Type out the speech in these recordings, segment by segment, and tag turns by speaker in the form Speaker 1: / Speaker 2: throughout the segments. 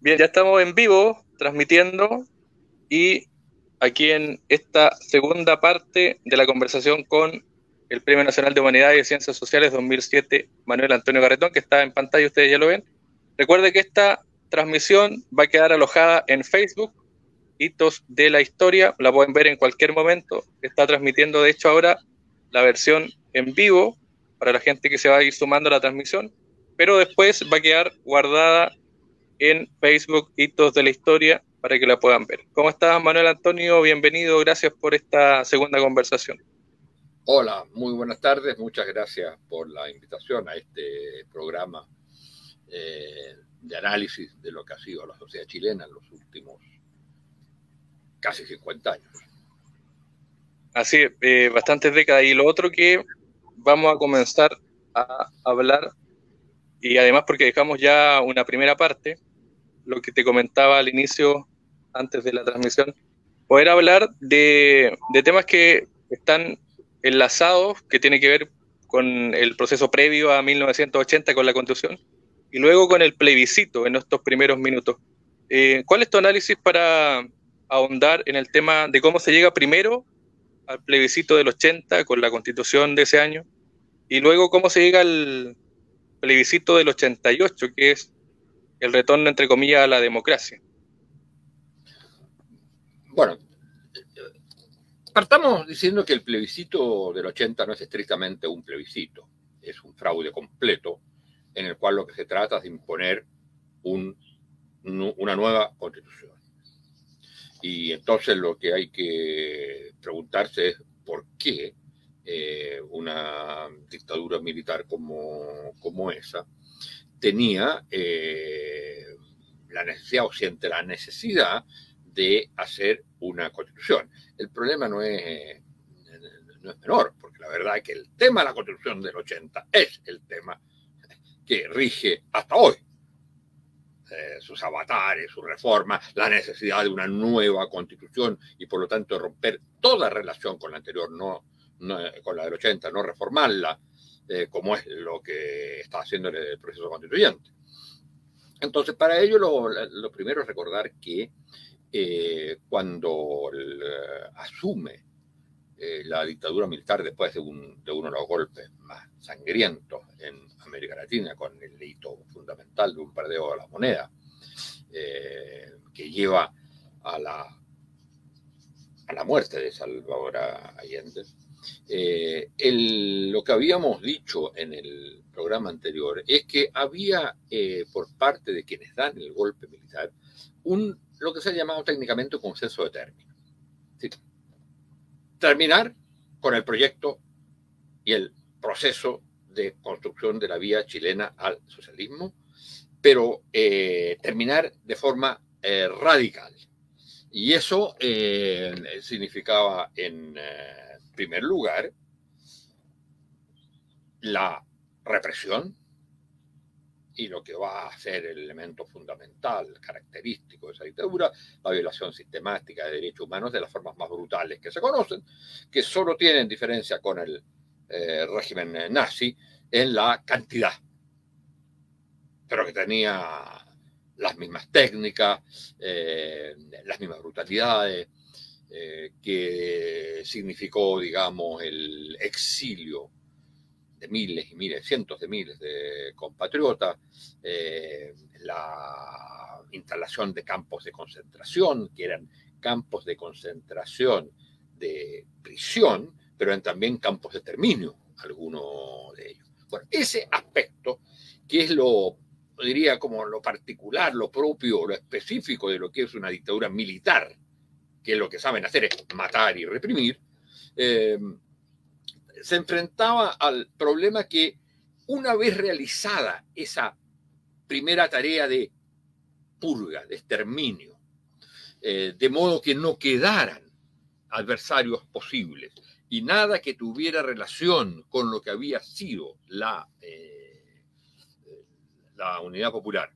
Speaker 1: Bien, ya estamos en vivo transmitiendo y aquí en esta segunda parte de la conversación con el Premio Nacional de Humanidades y Ciencias Sociales 2007, Manuel Antonio Garretón, que está en pantalla, ustedes ya lo ven. Recuerde que esta transmisión va a quedar alojada en Facebook, Hitos de la Historia, la pueden ver en cualquier momento. Está transmitiendo, de hecho, ahora la versión en vivo para la gente que se va a ir sumando a la transmisión, pero después va a quedar guardada en Facebook Hitos de la Historia para que la puedan ver. ¿Cómo estás, Manuel Antonio? Bienvenido, gracias por esta segunda conversación.
Speaker 2: Hola, muy buenas tardes, muchas gracias por la invitación a este programa eh, de análisis de lo que ha sido la sociedad chilena en los últimos casi 50 años.
Speaker 1: Así, eh, bastantes décadas. Y lo otro que vamos a comenzar a hablar, y además porque dejamos ya una primera parte, lo que te comentaba al inicio, antes de la transmisión, poder hablar de, temas que están enlazados, que tiene que ver con el proceso previo a 1980 con la Constitución, y luego con el plebiscito en estos primeros minutos. Eh, ¿Cuál es tu análisis para ahondar en el tema de cómo se llega primero al plebiscito del 80 con la constitución de ese año y luego cómo se llega al plebiscito del 88, que es el retorno, entre comillas, a la democracia.
Speaker 2: Bueno, partamos diciendo que el plebiscito del 80 no es estrictamente un plebiscito, es un fraude completo en el cual lo que se trata es de imponer una nueva constitución. Y entonces lo que hay que preguntarse es por qué eh, una dictadura militar como, como esa tenía eh, la necesidad o siente la necesidad de hacer una constitución. El problema no es, no es menor, porque la verdad es que el tema de la constitución del 80 es el tema que rige hasta hoy. Eh, sus avatares, su reforma, la necesidad de una nueva constitución y por lo tanto romper toda relación con la anterior, no, con la del 80, no reformarla, eh, como es lo que está haciendo el proceso constituyente. Entonces, para ello lo, primero es recordar que eh, cuando asume la dictadura militar después de, de uno de los golpes más sangrientos en América Latina, con el hito fundamental de un perdeo de la moneda, eh, que lleva a la, a la muerte de Salvador Allende. Eh, lo que habíamos dicho en el programa anterior es que había eh, por parte de quienes dan el golpe militar un, lo que se ha llamado técnicamente un consenso de término. terminar con el proyecto y el proceso de construcción de la vía chilena al socialismo, pero eh, terminar de forma eh, radical. Y eso eh, significaba, en primer lugar, la represión y lo que va a ser el elemento fundamental, característico de esa dictadura, la violación sistemática de derechos humanos de las formas más brutales que se conocen, que solo tienen diferencia con el eh, régimen nazi en la cantidad, pero que tenía las mismas técnicas, eh, las mismas brutalidades, eh, que significó, digamos, el exilio de miles y miles, cientos de miles de compatriotas, la instalación de campos de concentración, que eran campos de concentración de prisión, pero en también campos de exterminio, algunos de ellos. Bueno, ese aspecto, que es lo, diría como lo particular, lo propio, lo específico de lo que es una dictadura militar, que lo que saben hacer es matar y reprimir, eh, se enfrentaba al problema que una vez realizada esa primera tarea de purga, de exterminio, eh, de modo que no quedaran adversarios posibles, y nada que tuviera relación con lo que había sido la, eh, la unidad popular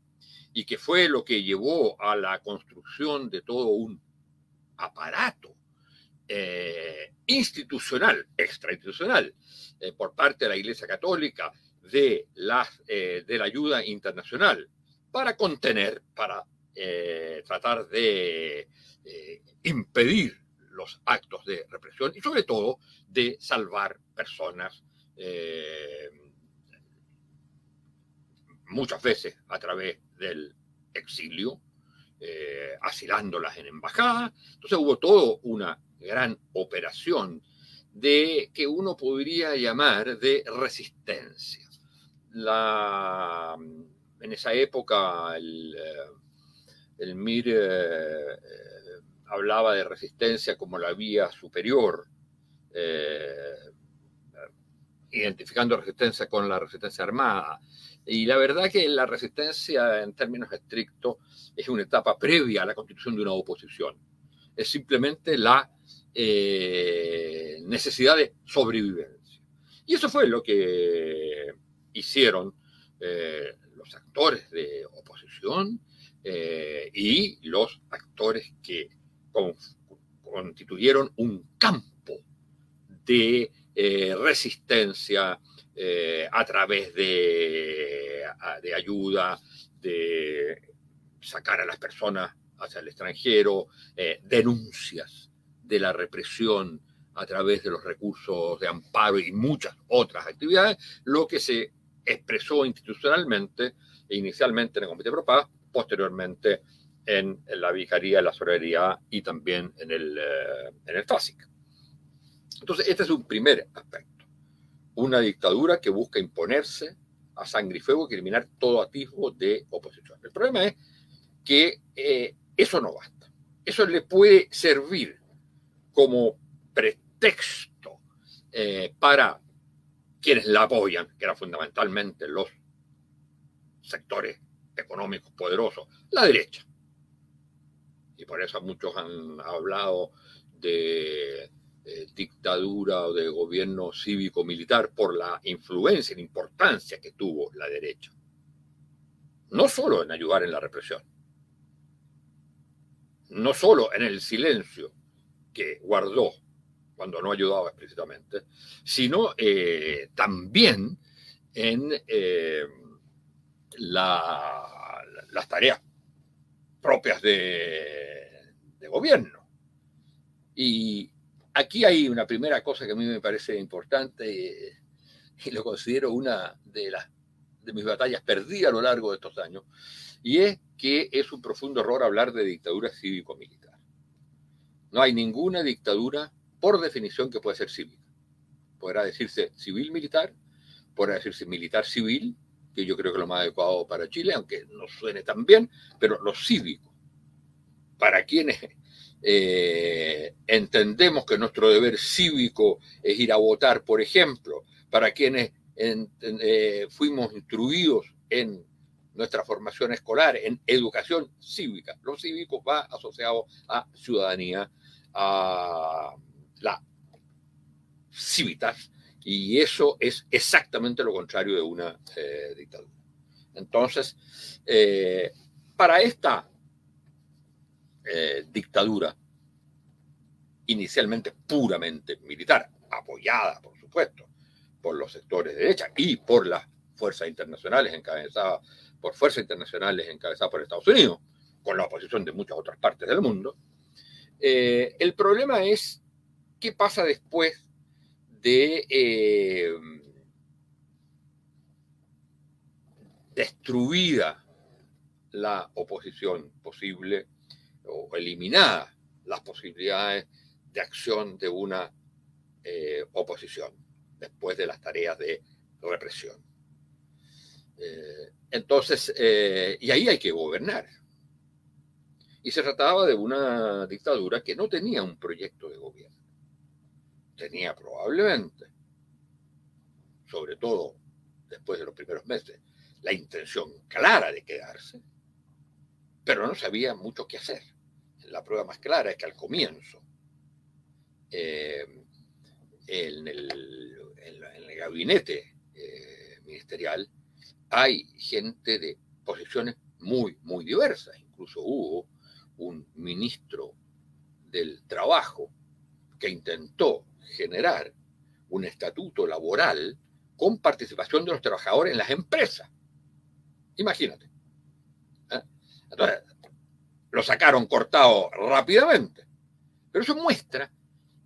Speaker 2: y que fue lo que llevó a la construcción de todo un aparato eh, institucional, extrainstitucional, eh, por parte de la Iglesia Católica, de, las, de la ayuda internacional para contener, para tratar de impedir los actos de represión y sobre todo de salvar personas eh, muchas veces a través del exilio, eh, asilándolas en embajada. Entonces hubo toda una gran operación de que uno podría llamar de resistencia. En esa época el, eh, MIR hablaba de resistencia como la vía superior, eh, identificando resistencia con la resistencia armada. Y la verdad que la resistencia, en términos estrictos, es una etapa previa a la constitución de una oposición. Es simplemente la eh, necesidad de sobrevivencia. Y eso fue lo que hicieron eh, los actores de oposición y los actores que constituyeron un campo de eh, resistencia eh, a través de, de, ayuda, de sacar a las personas hacia el extranjero, eh, denuncias de la represión a través de los recursos de amparo y muchas otras actividades, lo que se expresó institucionalmente, inicialmente en el Comité de Propaganda, posteriormente en, la vicaría, en la sororidad y también en el, en el FASIC. Entonces, este es un primer aspecto. Una dictadura que busca imponerse a sangre y fuego y eliminar todo atisbo de oposición. El problema es que eh, eso no basta. Eso le puede servir como pretexto eh, para quienes la apoyan, que eran fundamentalmente los sectores económicos poderosos, la derecha y por eso muchos han hablado de dictadura o de gobierno cívico-militar por la influencia y la importancia que tuvo la derecha. No solo en ayudar en la represión, no solo en el silencio que guardó cuando no ayudaba explícitamente, sino eh, también en eh, las tareas propias de, gobierno. Y aquí hay una primera cosa que a mí me parece importante y, lo considero una de, las, de mis batallas perdidas a lo largo de estos años, y es que es un profundo error hablar de dictadura cívico-militar. No hay ninguna dictadura, por definición, que pueda ser cívica. Podrá decirse civil-militar, podrá decirse militar-civil, que yo creo que es lo más adecuado para Chile, aunque no suene tan bien, pero lo cívico, para quienes eh, entendemos que nuestro deber cívico es ir a votar, por ejemplo, para quienes eh, fuimos instruidos en nuestra formación escolar, en educación cívica. Lo cívico va asociado a ciudadanía, a la civitas, y eso es exactamente lo contrario de una eh, dictadura. Entonces, para esta eh, dictadura, inicialmente puramente militar, apoyada, por supuesto, por los sectores de derecha y por las fuerzas internacionales encabezadas por fuerzas internacionales encabezadas por Estados Unidos, con la oposición de muchas otras partes del mundo. el problema es qué pasa después de eh, destruida la oposición posible o eliminada las posibilidades de acción de una eh, oposición después de las tareas de represión. Eh, entonces, y ahí hay que gobernar. Y se trataba de una dictadura que no tenía un proyecto de gobierno tenía probablemente, sobre todo después de los primeros meses, la intención clara de quedarse, pero no sabía mucho qué hacer. La prueba más clara es que al comienzo, eh, en, el, gabinete eh, ministerial, hay gente de posiciones muy, muy diversas. Incluso hubo un ministro del trabajo que intentó generar un estatuto laboral con participación de los trabajadores en las empresas. Imagínate. ¿eh? Entonces, lo sacaron cortado rápidamente. Pero eso muestra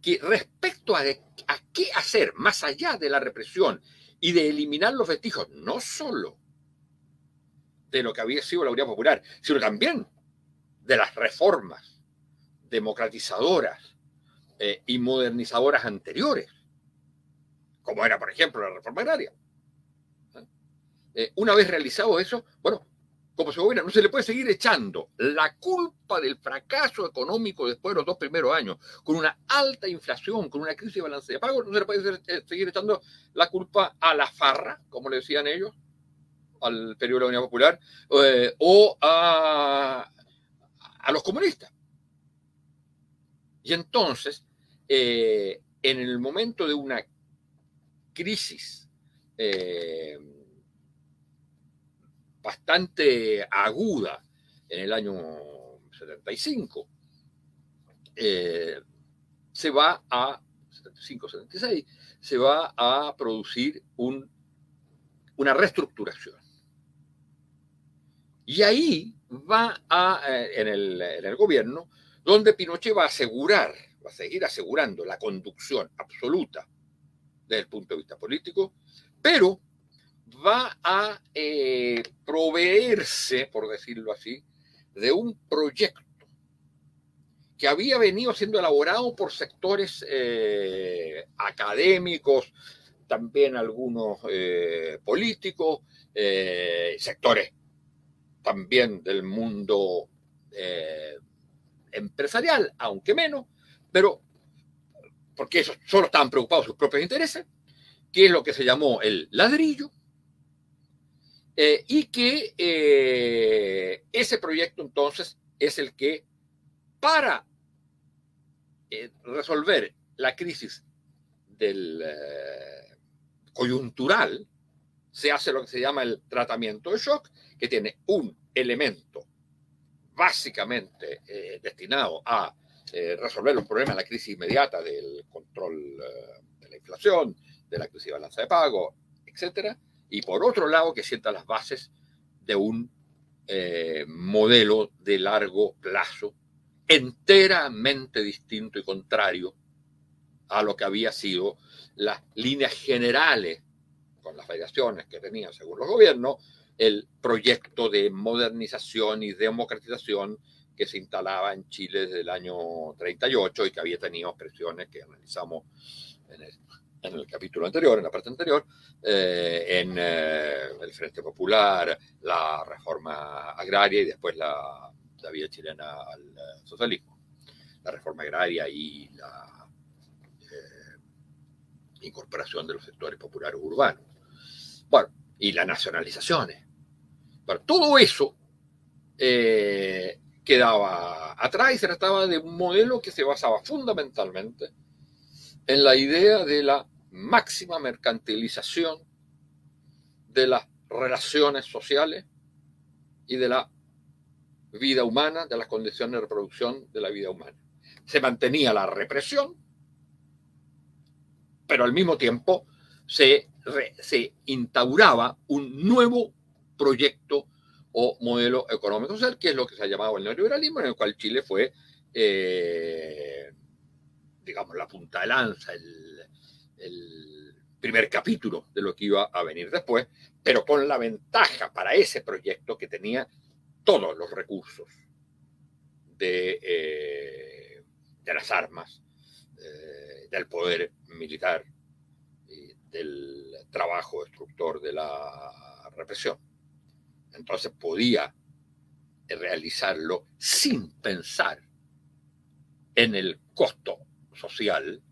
Speaker 2: que respecto a, qué hacer más allá de la represión y de eliminar los vestigios, no solo de lo que había sido la Unidad Popular, sino también de las reformas democratizadoras eh, y modernizadoras anteriores, como era, por ejemplo, la reforma agraria. Eh, una vez realizado eso, bueno, como se gobierna, no se le puede seguir echando la culpa del fracaso económico después de los dos primeros años, con una alta inflación, con una crisis de balance de pago, no se le puede eh, seguir echando la culpa a la farra, como le decían ellos, al periodo de la Unidad Popular, o a, los comunistas. Y entonces, eh, en el momento de una crisis eh, bastante aguda en el año 75, eh, se va a, 75-76, se va a producir un, una reestructuración. Y ahí va a, en el, en el gobierno, donde Pinochet va a asegurar, va a seguir asegurando la conducción absoluta desde el punto de vista político, pero va a eh, proveerse, por decirlo así, de un proyecto que había venido siendo elaborado por sectores eh, académicos, también algunos eh, políticos, sectores también del mundo empresarial, aunque menos, pero porque esos solo estaban preocupados sus propios intereses, que es lo que se llamó el ladrillo, eh, y que eh, ese proyecto entonces es el que para eh, resolver la crisis del coyuntural se hace lo que se llama el tratamiento de shock, que tiene un elemento básicamente destinado a resolver los problemas de la crisis inmediata del control de la inflación, de la crisis de balanza de pago, etcétera, y por otro lado que sienta las bases de un modelo de largo plazo enteramente distinto y contrario a lo que había sido las líneas generales con las variaciones que tenían según los gobiernos el proyecto de modernización y democratización que se instalaba en Chile desde el año 38 y que había tenido expresiones que analizamos en el, capítulo anterior, en la parte anterior, eh, en eh, el Frente Popular, la reforma agraria y después la, la vía chilena al eh, socialismo. La reforma agraria y la incorporación de los sectores populares urbanos. Bueno, y las nacionalizaciones. todo eso eh, quedaba atrás y se trataba de un modelo que se basaba fundamentalmente en la idea de la máxima mercantilización de las relaciones sociales y de la vida humana, de las condiciones de reproducción de la vida humana. Se mantenía la represión, pero al mismo tiempo se se instauraba un nuevo proyecto o modelo económico social, que es lo que se ha llamado el neoliberalismo, en el cual Chile fue, eh, digamos, la punta de lanza, el, el, primer capítulo de lo que iba a venir después, pero con la ventaja para ese proyecto que tenía todos los recursos de, eh, de las armas, eh, del poder militar, del trabajo destructor de la represión. Entonces podía realizarlo sin pensar en el costo social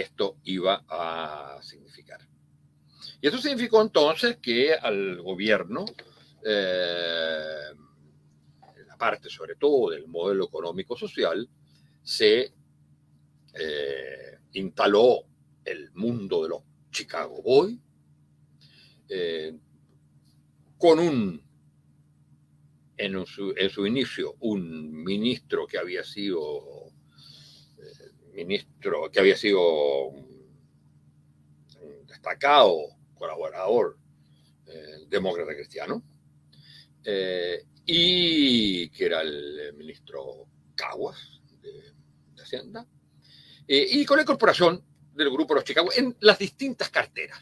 Speaker 2: esto iba a significar. Y eso significó entonces que al gobierno, eh, la parte sobre todo del modelo económico-social, se eh, instaló el mundo de los Chicago Boy, eh, con un, en su, inicio, un ministro que había sido, ministro, que había sido destacado colaborador eh, demócrata cristiano, eh, y que era el ministro Caguas de, Hacienda, y con la incorporación del grupo Los Chicago en las distintas carteras.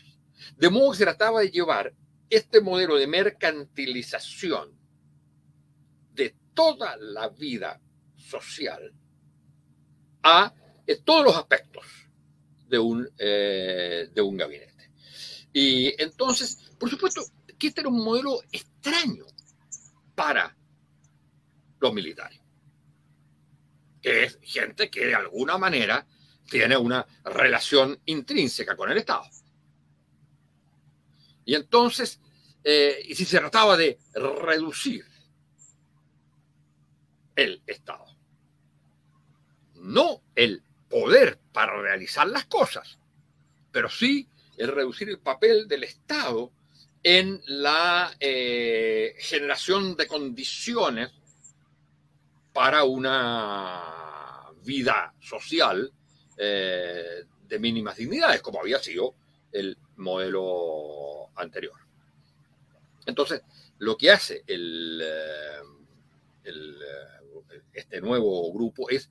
Speaker 2: De modo que se trataba de llevar este modelo de mercantilización de toda la vida social a todos los aspectos de un, de un gabinete. Y entonces, por supuesto, que este era un modelo extraño para los militares, que es gente que de alguna manera tiene una relación intrínseca con el Estado. Y entonces, eh, si se trataba de reducir el Estado, no el poder para realizar las cosas, pero sí el reducir el papel del Estado en la eh, generación de condiciones para una vida social eh, de mínimas dignidades, como había sido el modelo anterior. Entonces, lo que hace eh, este nuevo grupo es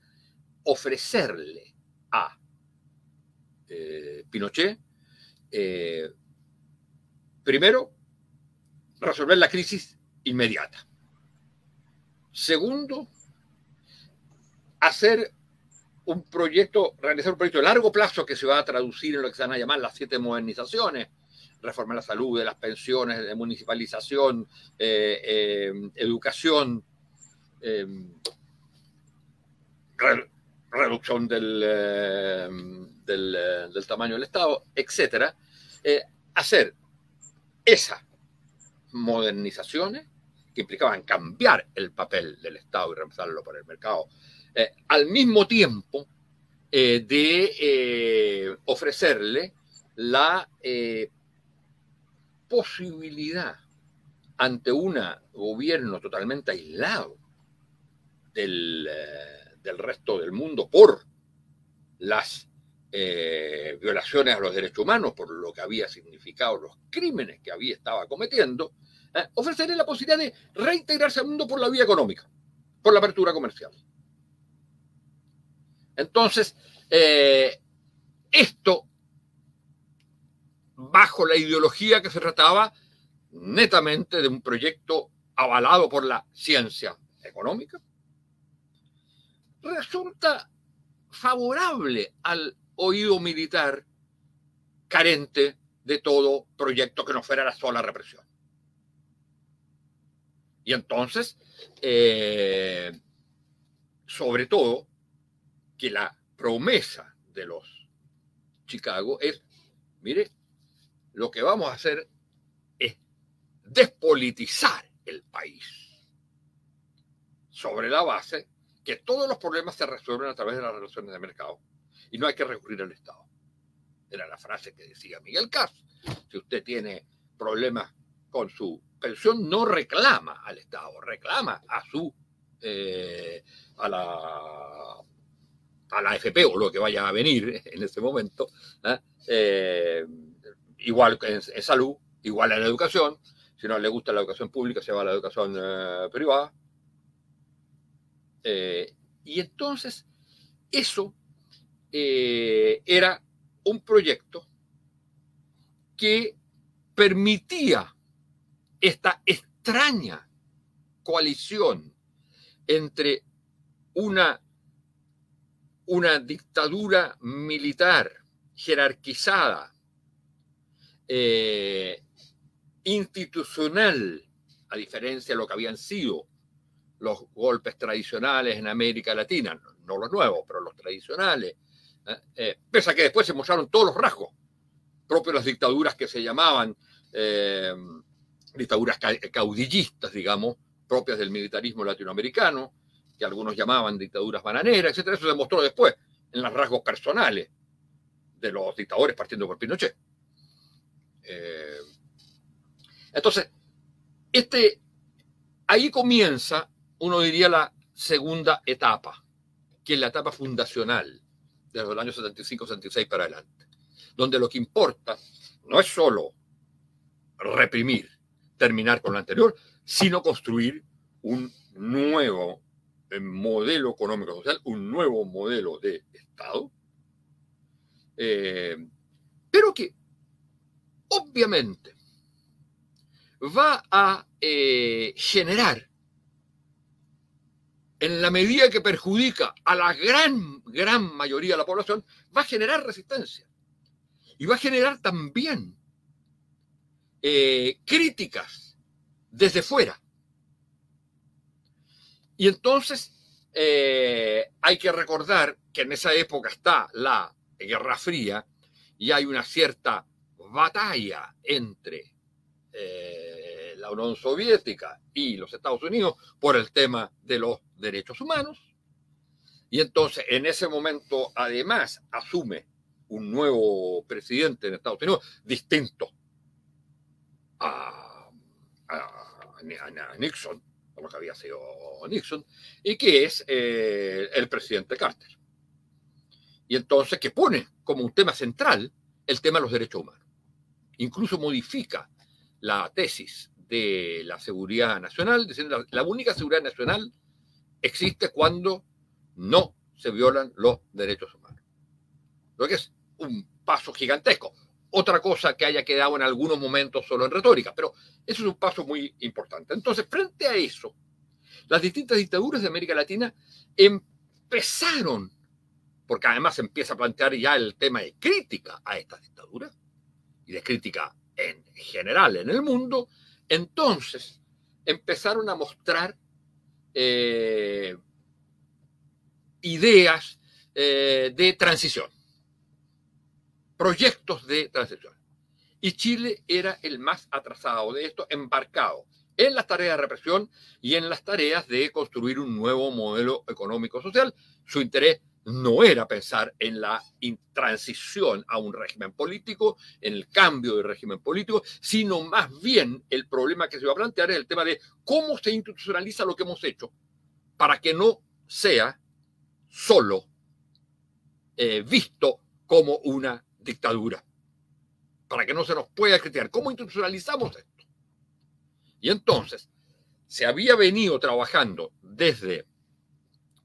Speaker 2: ofrecerle a. Pinochet. Eh, primero, resolver la crisis inmediata. Segundo, hacer un proyecto, realizar un proyecto de largo plazo que se va a traducir en lo que se van a llamar las siete modernizaciones, reforma de la salud, de las pensiones, de municipalización, eh, eh, educación, reducción del, eh, del, tamaño del Estado, etcétera, eh, hacer esas modernizaciones que implicaban cambiar el papel del Estado y reemplazarlo por el mercado, eh, al mismo tiempo de ofrecerle la posibilidad ante un gobierno totalmente aislado del, del resto del mundo por las eh, violaciones a los derechos humanos por lo que había significado los crímenes que había estaba cometiendo, eh, la posibilidad de reintegrarse al mundo por la vía económica, por la apertura comercial. Entonces, eh, esto, bajo la ideología que se trataba netamente de un proyecto avalado por la ciencia económica, resulta favorable al oído militar carente de todo proyecto que no fuera la sola represión. Y entonces, eh, sobre todo, que la promesa de los Chicago es, mire, lo que vamos a hacer es despolitizar el país sobre la base que todos los problemas se resuelven a través de las relaciones de mercado y no hay que recurrir al Estado. Era la frase que decía Miguel Cas. Si usted tiene problemas con su pensión, no reclama al Estado, reclama a su eh, a la a la FP o lo que vaya a venir en ese momento, ¿eh? Eh, igual que en, salud, igual en educación, si no le gusta la educación pública, se va a la educación privada. Y entonces, eso eh, era un proyecto que permitía esta extraña coalición entre una, una dictadura militar jerarquizada, eh, institucional, a diferencia de lo que habían sido los golpes tradicionales en América Latina, no los nuevos, pero los tradicionales, ¿eh? Eh, pese a que después se mostraron todos los rasgos propios las dictaduras que se llamaban eh, dictaduras caudillistas, digamos, propias del militarismo latinoamericano, que algunos llamaban dictaduras bananeras, etc. Eso se mostró después en los rasgos personales de los dictadores partiendo por Pinochet. entonces, este, ahí comienza, uno diría, la segunda etapa, que es la etapa fundacional desde el año 75-76 para adelante, donde lo que importa no es solo reprimir, terminar con lo anterior, sino construir un nuevo eh, modelo económico social, un nuevo modelo de Estado, eh, pero que obviamente va a eh, generar, en la medida que perjudica a la gran, gran mayoría de la población, va a generar resistencia. Y va a generar también críticas desde fuera. Y entonces eh, hay que recordar que en esa época está la Guerra Fría y hay una cierta batalla entre eh, la Unión Soviética y los Estados Unidos por el tema de los derechos humanos. Y entonces en ese momento además asume un nuevo presidente en Estados Unidos distinto a, a Nixon, lo que había sido Nixon, y que es eh, el presidente Carter. Y entonces que pone como un tema central el tema de los derechos humanos. Incluso modifica la tesis de la seguridad nacional, diciendo la única seguridad nacional existe cuando no se violan los derechos humanos. Lo que es un paso gigantesco. Otra cosa que haya quedado en algunos momentos solo en retórica, pero eso es un paso muy importante. Entonces, frente a eso, las distintas dictaduras de América Latina empezaron, porque además empieza a plantear ya el tema de crítica a estas dictaduras y de crítica en general en el mundo, entonces empezaron a mostrar eh, ideas eh, de transición, proyectos de transición. Y Chile era el más atrasado de esto, embarcado en las tareas de represión y en las tareas de construir un nuevo modelo económico-social. Su interés no era pensar en la transición a un régimen político, en el cambio de régimen político, sino más bien el problema que se va a plantear es el tema de cómo se institucionaliza lo que hemos hecho para que no sea solo eh, visto como una dictadura, para que no se nos pueda criticar. ¿Cómo institucionalizamos esto? Y entonces, se había venido trabajando desde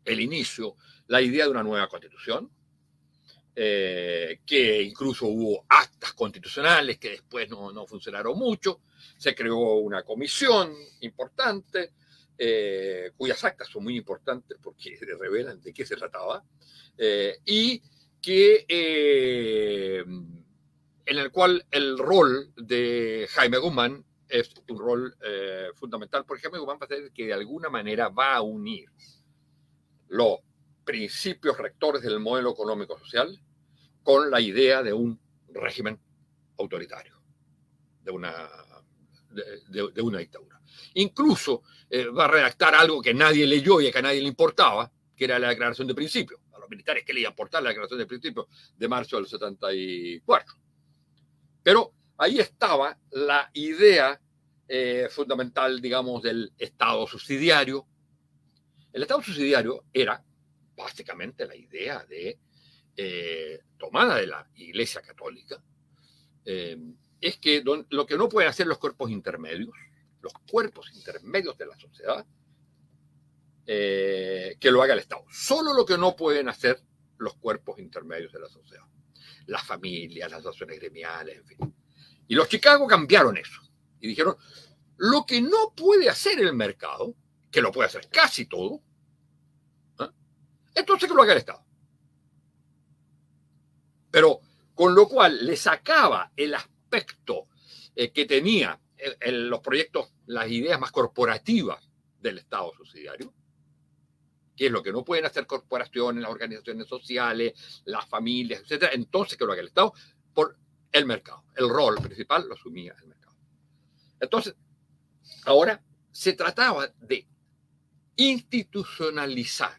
Speaker 2: el inicio la idea de una nueva constitución, eh, que incluso hubo actas constitucionales que después no, funcionaron mucho, se creó una comisión importante, eh, cuyas actas son muy importantes porque revelan de qué se trataba, eh, y que en el cual el rol de Jaime Guzmán es un rol fundamental. Por ejemplo, Guzmán va a que de alguna manera va a unir los principios rectores del modelo económico social con la idea de un régimen autoritario, de una, de, una dictadura. Incluso eh, va a redactar algo que nadie leyó y que a nadie le importaba, que era la declaración de principio. A los militares, que le iba a aportar la declaración de principio de marzo del 74? Pero ahí estaba la idea eh, fundamental, digamos, del Estado subsidiario. El Estado subsidiario era básicamente la idea de eh, tomada de la Iglesia Católica, eh, es que lo que no pueden hacer los cuerpos intermedios, los cuerpos intermedios de la sociedad, que lo haga el Estado. Solo lo que no pueden hacer los cuerpos intermedios de la sociedad. Las familias, las asociaciones gremiales, en fin. Y los Chicago cambiaron eso y dijeron, lo que no puede hacer el mercado, que lo puede hacer casi todo, ¿eh? Entonces que lo haga el Estado. Pero con lo cual le sacaba el aspecto eh, que tenía en los proyectos, las ideas más corporativas del Estado subsidiario, que es lo que no pueden hacer corporaciones, las organizaciones sociales, las familias, etcétera, entonces que lo haga el Estado por el mercado. El rol principal lo asumía el mercado. Entonces, ahora se trataba de institucionalizar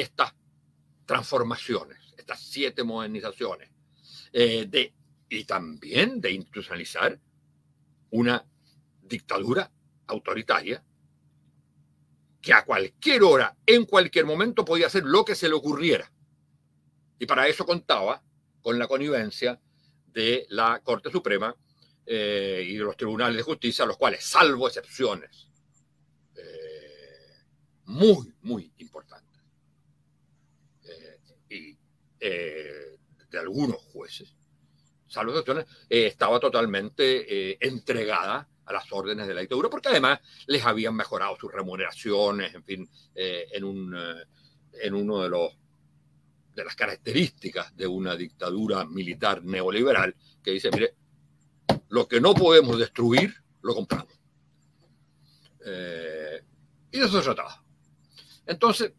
Speaker 2: estas transformaciones, estas siete modernizaciones, eh, de, y también de institucionalizar una dictadura autoritaria que a cualquier hora, en cualquier momento, podía hacer lo que se le ocurriera. Y para eso contaba con la connivencia de la Corte Suprema eh, y de los tribunales de justicia, los cuales, salvo excepciones eh, muy, muy importantes, y de algunos jueces, salvo excepciones, estaba totalmente entregada a las órdenes de la dictadura, porque además les habían mejorado sus remuneraciones, en fin, en, un, en uno de los de las características de una dictadura militar neoliberal que dice, mire, lo que no podemos destruir, lo compramos. Eh, y de eso se trataba. Entonces,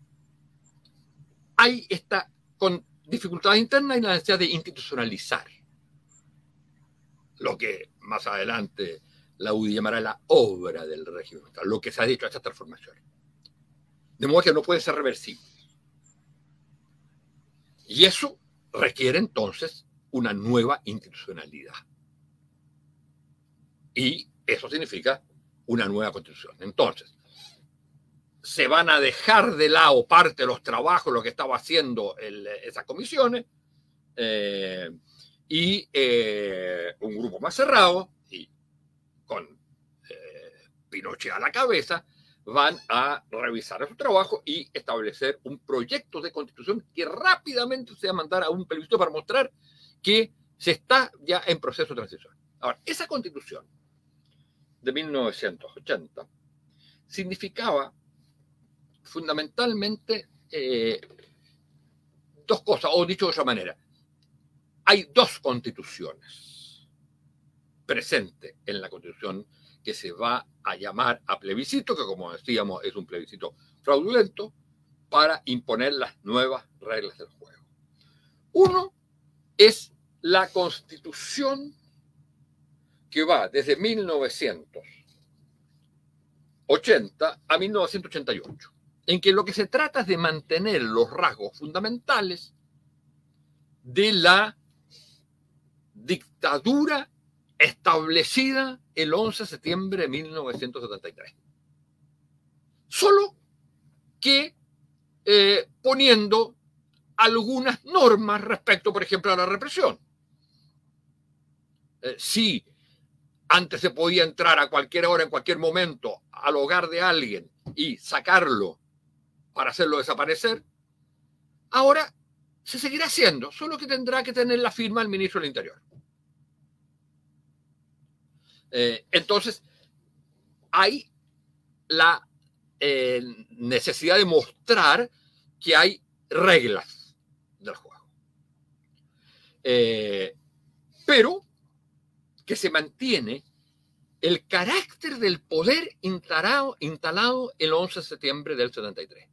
Speaker 2: hay esta con dificultades internas y la necesidad de institucionalizar lo que más adelante la UDI llamará la obra del régimen, lo que se ha dicho a estas transformaciones. De modo que no puede ser reversible. Y eso requiere entonces una nueva institucionalidad. Y eso significa una nueva constitución. Entonces, se van a dejar de lado parte de los trabajos, lo que estaba haciendo esas comisiones, eh, y eh, un grupo más cerrado, y con eh, Pinochet a la cabeza, van a revisar su trabajo y establecer un proyecto de constitución que rápidamente se va a mandar a un plebiscito para mostrar que se está ya en proceso de transición. Ahora, esa constitución de 1980 significaba fundamentalmente eh, dos cosas, o dicho de otra manera, hay dos constituciones presentes en la constitución que se va a llamar a plebiscito, que como decíamos es un plebiscito fraudulento, para imponer las nuevas reglas del juego. Uno es la constitución que va desde 1980 a 1988, en que lo que se trata es de mantener los rasgos fundamentales de la dictadura establecida el 11 de septiembre de 1973. Solo que eh, poniendo algunas normas respecto, por ejemplo, a la represión. Eh, si antes se podía entrar a cualquier hora, en cualquier momento, al hogar de alguien y sacarlo para hacerlo desaparecer. Ahora se seguirá haciendo, solo que tendrá que tener la firma del ministro del Interior. Eh, entonces, hay la eh, necesidad de mostrar que hay reglas del juego. Eh, pero que se mantiene el carácter del poder instalado, instalado el 11 de septiembre del 73.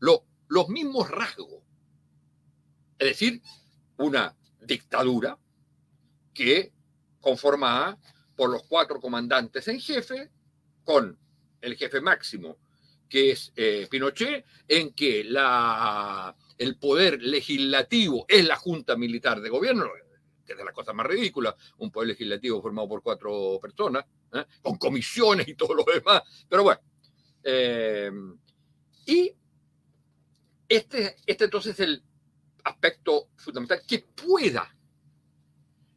Speaker 2: Los mismos rasgos. Es decir, una dictadura que conformada por los cuatro comandantes en jefe, con el jefe máximo, que es eh, Pinochet, en que la, el poder legislativo es la Junta Militar de Gobierno, que es la cosa más ridícula, un poder legislativo formado por cuatro personas, ¿eh? con comisiones y todo lo demás. Pero bueno. Eh, y este, este entonces es el aspecto fundamental que pueda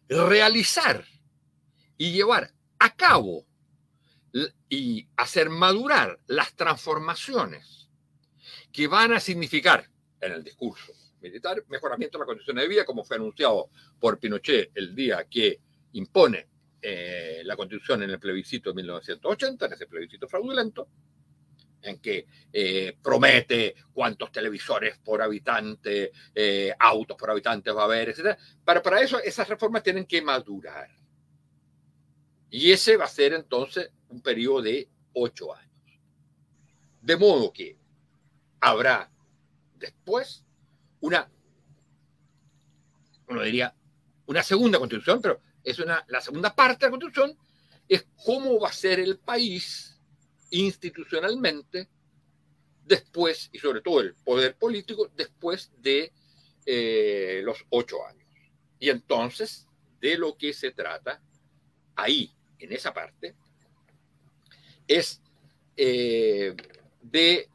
Speaker 2: realizar y llevar a cabo y hacer madurar las transformaciones que van a significar en el discurso militar, mejoramiento de la condición de vida, como fue anunciado por Pinochet el día que impone eh, la constitución en el plebiscito de 1980, en ese plebiscito fraudulento, en que eh, promete cuántos televisores por habitante, eh, autos por habitante va a haber, etc. Para, para eso esas reformas tienen que madurar. Y ese va a ser entonces un periodo de ocho años. De modo que habrá después una, uno diría, una segunda constitución, pero es una, la segunda parte de la constitución es cómo va a ser el país institucionalmente después, y sobre todo el poder político, después de eh, los ocho años. Y entonces, de lo que se trata ahí, en esa parte, es eh, de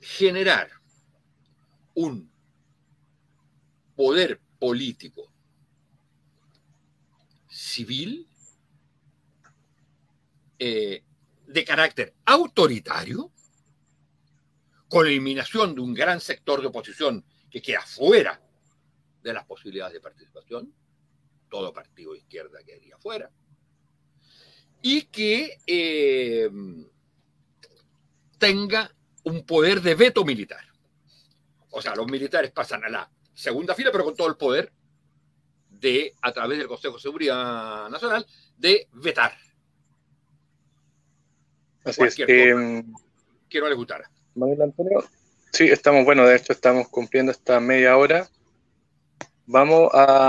Speaker 2: generar un poder político civil eh, de carácter autoritario, con eliminación de un gran sector de oposición que queda fuera de las posibilidades de participación, todo partido de izquierda quedaría fuera, y que eh, tenga un poder de veto militar. O sea, los militares pasan a la segunda fila, pero con todo el poder de, a través del Consejo de Seguridad Nacional, de vetar.
Speaker 1: Así es. Eh,
Speaker 2: que no les gustara.
Speaker 1: Manuel Antonio, sí, estamos, bueno, de hecho estamos cumpliendo esta media hora. Vamos a